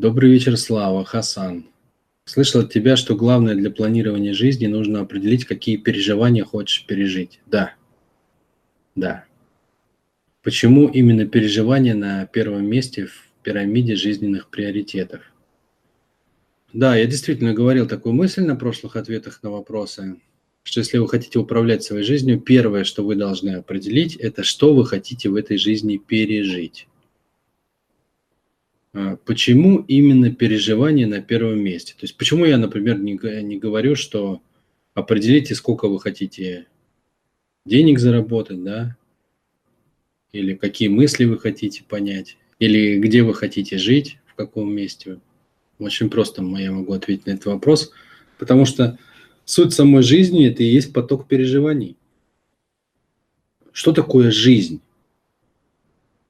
Добрый вечер, Слава, Хасан. Слышал от тебя, что главное для планирования жизни нужно определить, какие переживания хочешь пережить. Да. Да. Почему именно переживания на первом месте в пирамиде жизненных приоритетов? Да, я действительно говорил такую мысль на прошлых ответах на вопросы, что если вы хотите управлять своей жизнью, первое, что вы должны определить, это что вы хотите в этой жизни пережить. А, почему именно переживание на первом месте? То есть почему я, например, не, не говорю, что определите, сколько вы хотите денег заработать, да, или какие мысли вы хотите понять, или где вы хотите жить, в каком месте. Очень просто я могу ответить на этот вопрос, потому что суть самой жизни – это и есть поток переживаний. Что такое жизнь?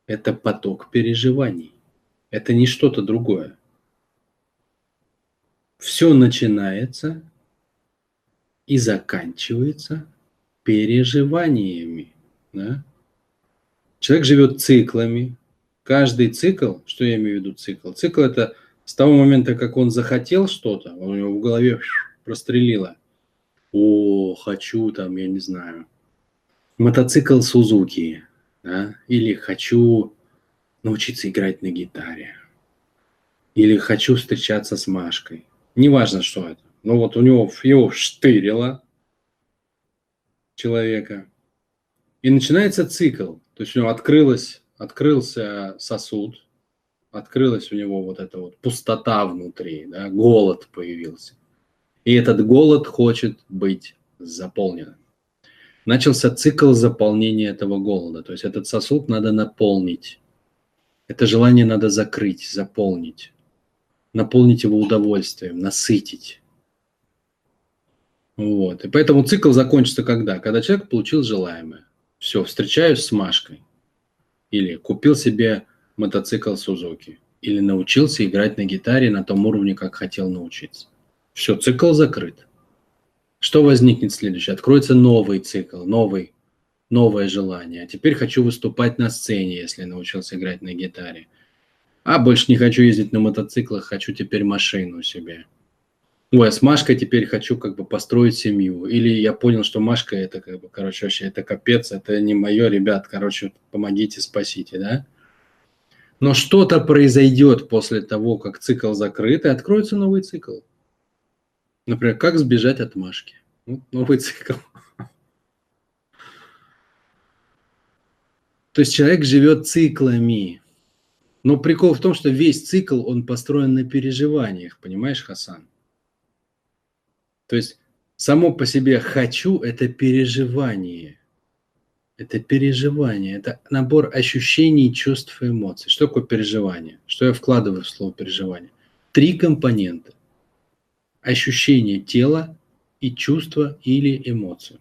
Это поток переживаний. Это не что-то другое. Все начинается и заканчивается переживаниями. Да? Человек живет циклами. Каждый цикл, что я имею в виду цикл? Цикл – это с того момента, как он захотел что-то, у него в голове прострелило. О, хочу там, я не знаю, мотоцикл Сузуки, да? или хочу научиться играть на гитаре, или хочу встречаться с Машкой. Неважно, что это. Но вот у него его штырило человека. И начинается цикл. То есть у него открылось, открылся сосуд, открылась у него вот эта вот пустота внутри, да, голод появился. И этот голод хочет быть заполнен. Начался цикл заполнения этого голода. То есть этот сосуд надо наполнить. Это желание надо закрыть, заполнить. Наполнить его удовольствием, насытить. Вот. И поэтому цикл закончится когда? Когда человек получил желаемое. Все, встречаюсь с Машкой. Или купил себе мотоцикл Сузуки или научился играть на гитаре на том уровне, как хотел научиться. Все, цикл закрыт. Что возникнет следующее? Откроется новый цикл, новый, новое желание. А теперь хочу выступать на сцене, если научился играть на гитаре. А больше не хочу ездить на мотоциклах, хочу теперь машину себе. Ой, а с Машкой теперь хочу как бы построить семью. Или я понял, что Машка это как бы, короче, вообще это капец, это не мое, ребят, короче, помогите, спасите, да? Но что-то произойдет после того, как цикл закрыт, и откроется новый цикл. Например, как сбежать от Машки. Ну, новый цикл. То есть человек живет циклами. Но прикол в том, что весь цикл, он построен на переживаниях, понимаешь, Хасан? То есть само по себе «хочу» – это переживание. Это переживание, это набор ощущений, чувств и эмоций. Что такое переживание? Что я вкладываю в слово переживание? Три компонента. Ощущение тела и чувство или эмоцию.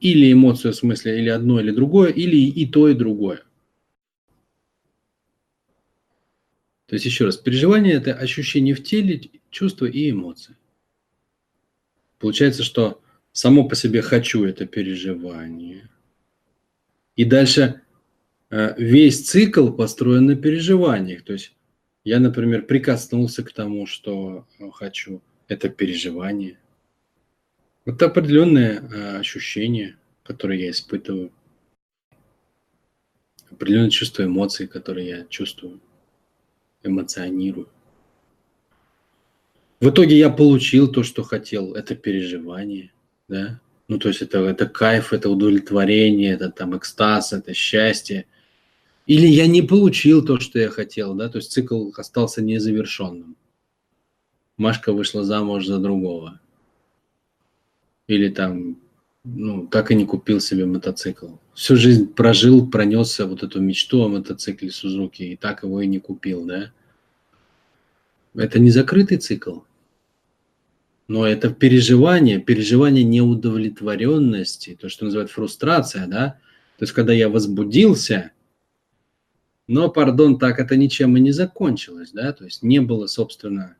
Или эмоцию в смысле или одно, или другое, или и то, и другое. То есть еще раз, переживание – это ощущение в теле, чувства и эмоции. Получается, что само по себе «хочу» – это переживание – и дальше э, весь цикл построен на переживаниях. То есть я, например, прикоснулся к тому, что э, хочу. Это переживание. Это определенное э, ощущение, которое я испытываю. Определенное чувство эмоций, которые я чувствую, эмоционирую. В итоге я получил то, что хотел. Это переживание, да. Ну, то есть это, это кайф, это удовлетворение, это там экстаз, это счастье. Или я не получил то, что я хотел, да, то есть цикл остался незавершенным. Машка вышла замуж за другого. Или там, ну, так и не купил себе мотоцикл. Всю жизнь прожил, пронесся вот эту мечту о мотоцикле Сузуки, и так его и не купил, да. Это не закрытый цикл. Но это переживание, переживание неудовлетворенности, то, что называют фрустрация, да, то есть когда я возбудился, но, пардон, так это ничем и не закончилось, да, то есть не было, собственно,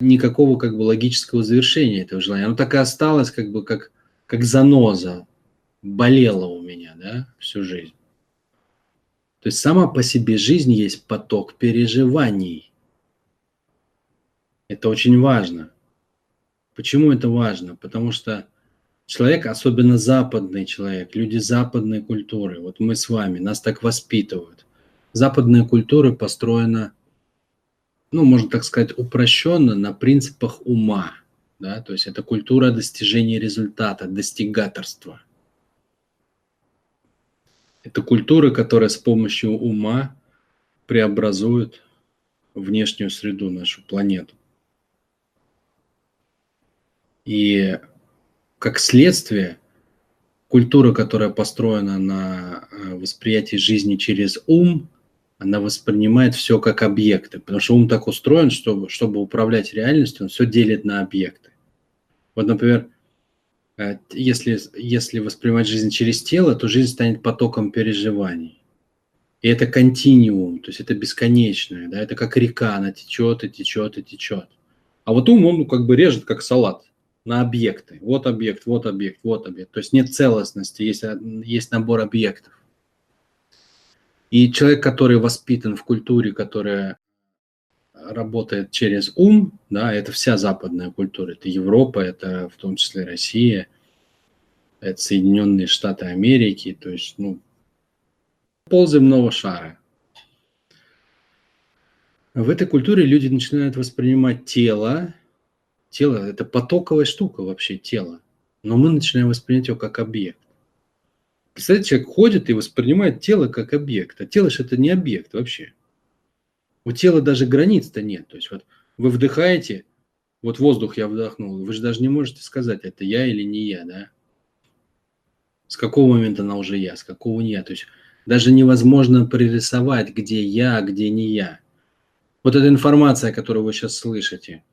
никакого как бы логического завершения этого желания. Оно так и осталось как бы как, как заноза, болело у меня, да, всю жизнь. То есть сама по себе жизнь есть поток переживаний. Это очень важно. Почему это важно? Потому что человек, особенно западный человек, люди западной культуры, вот мы с вами, нас так воспитывают. Западная культура построена, ну, можно так сказать, упрощенно на принципах ума. Да? То есть это культура достижения результата, достигаторства. Это культура, которая с помощью ума преобразует внешнюю среду, нашу планету. И как следствие, культура, которая построена на э, восприятии жизни через ум, она воспринимает все как объекты, потому что ум так устроен, чтобы, чтобы управлять реальностью, он все делит на объекты. Вот, например, э, если, если воспринимать жизнь через тело, то жизнь станет потоком переживаний. И это континуум, то есть это бесконечное, да, это как река, она течет и течет и течет. А вот ум, он ну, как бы режет, как салат на объекты. Вот объект, вот объект, вот объект. То есть нет целостности, есть, есть набор объектов. И человек, который воспитан в культуре, которая работает через ум, да, это вся западная культура, это Европа, это в том числе Россия, это Соединенные Штаты Америки, то есть, ну, пол земного шара. В этой культуре люди начинают воспринимать тело Тело – это потоковая штука вообще, тело. Но мы начинаем воспринимать его как объект. Представляете, человек ходит и воспринимает тело как объект. А тело же это не объект вообще. У тела даже границ-то нет. То есть вот вы вдыхаете, вот воздух я вдохнул, вы же даже не можете сказать, это я или не я, да? С какого момента она уже я, с какого не я. То есть даже невозможно пририсовать, где я, а где не я. Вот эта информация, которую вы сейчас слышите –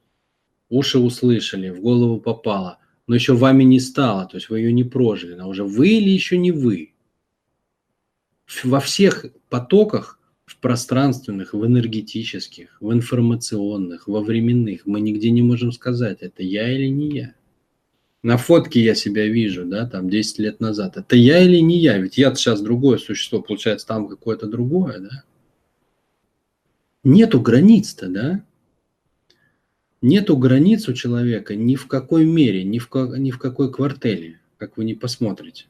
уши услышали, в голову попало, но еще вами не стало, то есть вы ее не прожили, она уже вы или еще не вы. Во всех потоках, в пространственных, в энергетических, в информационных, во временных, мы нигде не можем сказать, это я или не я. На фотке я себя вижу, да, там 10 лет назад. Это я или не я? Ведь я сейчас другое существо, получается, там какое-то другое, да? Нету границ-то, да? Нету границ у человека ни в какой мере, ни в, как, ни в какой квартеле, как вы не посмотрите.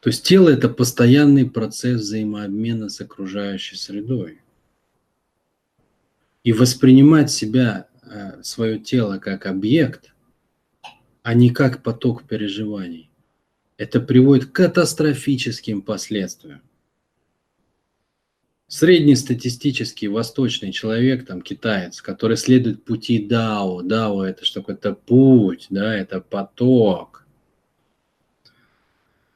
То есть тело – это постоянный процесс взаимообмена с окружающей средой. И воспринимать себя, э, свое тело как объект, а не как поток переживаний, это приводит к катастрофическим последствиям. Среднестатистический восточный человек, там, китаец, который следует пути Дао. Дао – это что это путь, да, это поток.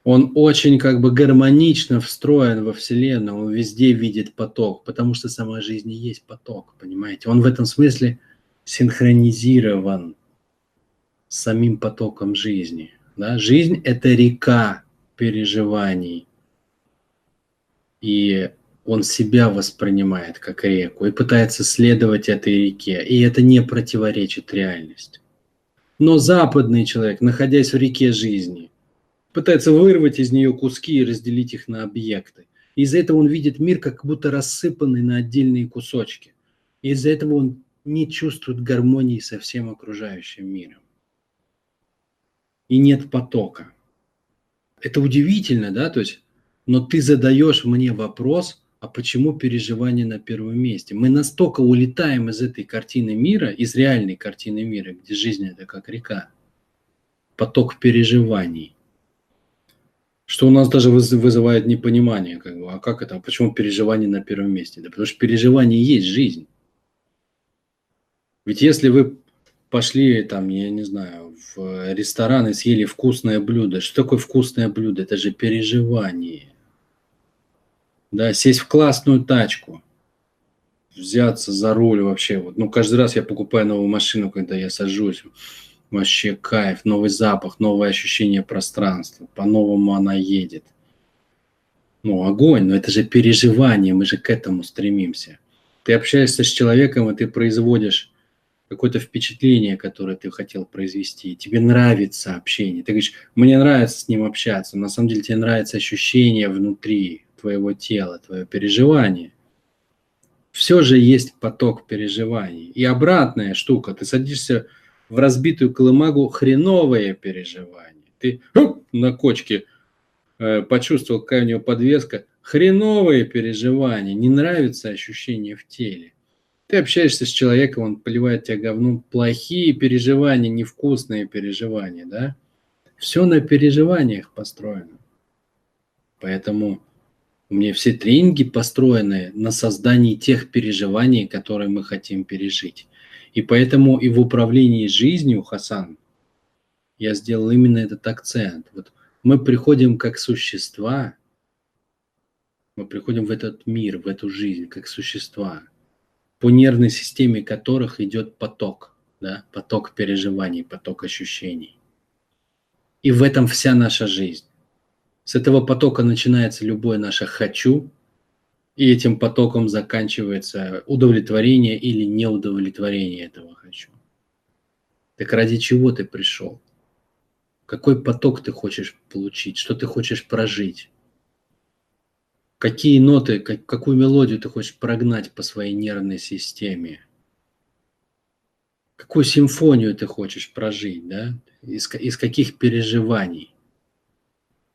Он очень как бы гармонично встроен во Вселенную, он везде видит поток, потому что сама жизнь и есть поток, понимаете? Он в этом смысле синхронизирован с самим потоком жизни. Да? Жизнь – это река переживаний. И он себя воспринимает как реку и пытается следовать этой реке, и это не противоречит реальности. Но западный человек, находясь в реке жизни, пытается вырвать из нее куски и разделить их на объекты. Из-за этого он видит мир как будто рассыпанный на отдельные кусочки. Из-за этого он не чувствует гармонии со всем окружающим миром. И нет потока. Это удивительно, да? То есть, но ты задаешь мне вопрос – а почему переживание на первом месте? Мы настолько улетаем из этой картины мира, из реальной картины мира, где жизнь это как река, поток переживаний, что у нас даже вызывает непонимание, как бы, а как это, а почему переживание на первом месте? Да потому что переживание есть жизнь. Ведь если вы пошли там, я не знаю, в ресторан и съели вкусное блюдо, что такое вкусное блюдо? Это же переживание да, сесть в классную тачку, взяться за руль вообще. Вот, ну, каждый раз я покупаю новую машину, когда я сажусь. Вообще кайф, новый запах, новое ощущение пространства. По-новому она едет. Ну, огонь, но это же переживание, мы же к этому стремимся. Ты общаешься с человеком, и ты производишь какое-то впечатление, которое ты хотел произвести. Тебе нравится общение. Ты говоришь, мне нравится с ним общаться. На самом деле тебе нравится ощущение внутри, твоего тела, твое переживание. все же есть поток переживаний. И обратная штука, ты садишься в разбитую колымагу, хреновое переживание. Ты хоп, на кочке э, почувствовал, какая у него подвеска, хреновые переживания, не нравится ощущение в теле. Ты общаешься с человеком, он поливает тебя говном, плохие переживания, невкусные переживания, да? Все на переживаниях построено. Поэтому у меня все тренинги построены на создании тех переживаний, которые мы хотим пережить. И поэтому и в управлении жизнью, Хасан, я сделал именно этот акцент. Вот мы приходим как существа, мы приходим в этот мир, в эту жизнь, как существа, по нервной системе которых идет поток, да, поток переживаний, поток ощущений. И в этом вся наша жизнь. С этого потока начинается любое наше «хочу», и этим потоком заканчивается удовлетворение или неудовлетворение этого «хочу». Так ради чего ты пришел? Какой поток ты хочешь получить? Что ты хочешь прожить? Какие ноты, как, какую мелодию ты хочешь прогнать по своей нервной системе? Какую симфонию ты хочешь прожить, да? Из, из каких переживаний?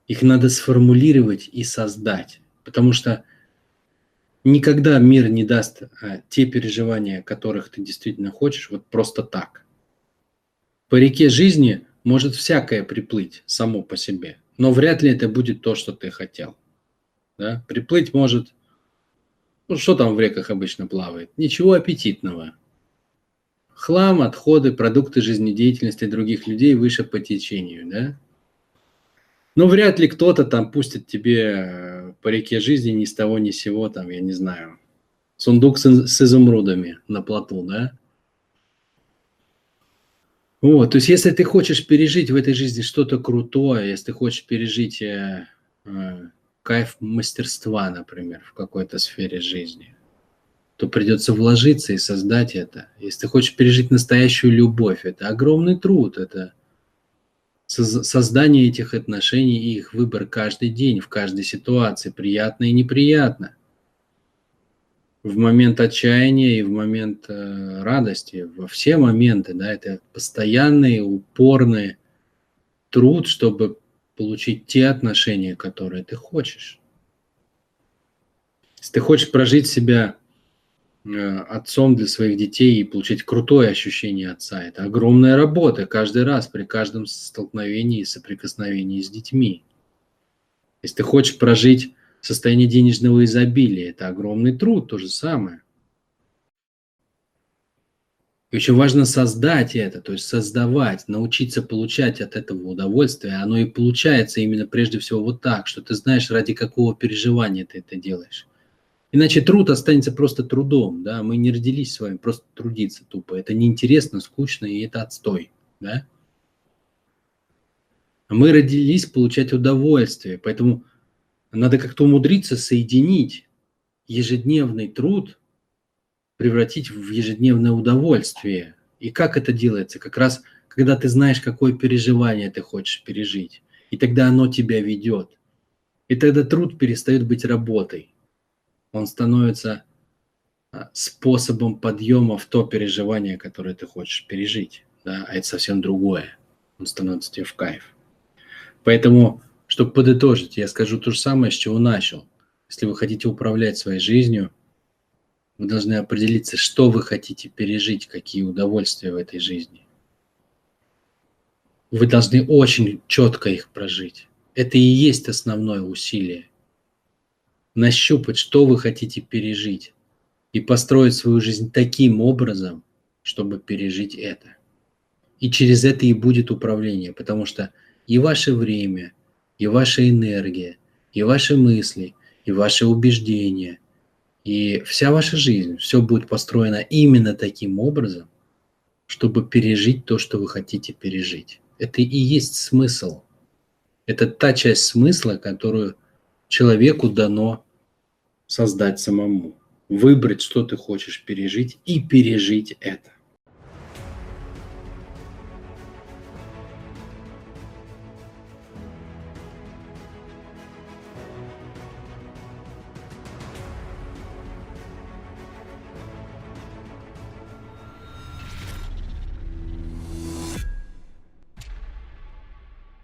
Их надо сформулировать и создать, потому что никогда мир не даст а, те переживания, которых ты действительно хочешь, вот просто так. По реке жизни может всякое приплыть само по себе, но вряд ли это будет то, что ты хотел. Да? Приплыть может, ну что там в реках обычно плавает? Ничего аппетитного. Хлам, отходы, продукты жизнедеятельности других людей выше по течению, да? Ну, вряд ли кто-то там пустит тебе э, по реке жизни ни с того ни с сего, там, я не знаю, сундук с, с изумрудами на плоту, да? Вот, то есть если ты хочешь пережить в этой жизни что-то крутое, если ты хочешь пережить э, э, кайф мастерства, например, в какой-то сфере жизни, то придется вложиться и создать это. Если ты хочешь пережить настоящую любовь, это огромный труд, это создание этих отношений и их выбор каждый день, в каждой ситуации, приятно и неприятно. В момент отчаяния и в момент э, радости, во все моменты, да, это постоянный, упорный труд, чтобы получить те отношения, которые ты хочешь. Если ты хочешь прожить себя отцом для своих детей и получить крутое ощущение отца. Это огромная работа каждый раз при каждом столкновении и соприкосновении с детьми. Если ты хочешь прожить состояние денежного изобилия, это огромный труд, то же самое. И очень важно создать это, то есть создавать, научиться получать от этого удовольствие. Оно и получается именно прежде всего вот так, что ты знаешь, ради какого переживания ты это делаешь. Иначе труд останется просто трудом, да, мы не родились с вами просто трудиться тупо. Это неинтересно, скучно и это отстой, да. Мы родились получать удовольствие, поэтому надо как-то умудриться соединить ежедневный труд, превратить в ежедневное удовольствие. И как это делается? Как раз, когда ты знаешь, какое переживание ты хочешь пережить. И тогда оно тебя ведет. И тогда труд перестает быть работой он становится а, способом подъема в то переживание, которое ты хочешь пережить. Да? А это совсем другое. Он становится тебе в кайф. Поэтому, чтобы подытожить, я скажу то же самое, с чего начал. Если вы хотите управлять своей жизнью, вы должны определиться, что вы хотите пережить, какие удовольствия в этой жизни. Вы должны очень четко их прожить. Это и есть основное усилие нащупать, что вы хотите пережить, и построить свою жизнь таким образом, чтобы пережить это. И через это и будет управление, потому что и ваше время, и ваша энергия, и ваши мысли, и ваши убеждения, и вся ваша жизнь, все будет построено именно таким образом, чтобы пережить то, что вы хотите пережить. Это и есть смысл. Это та часть смысла, которую человеку дано создать самому, выбрать, что ты хочешь пережить и пережить это.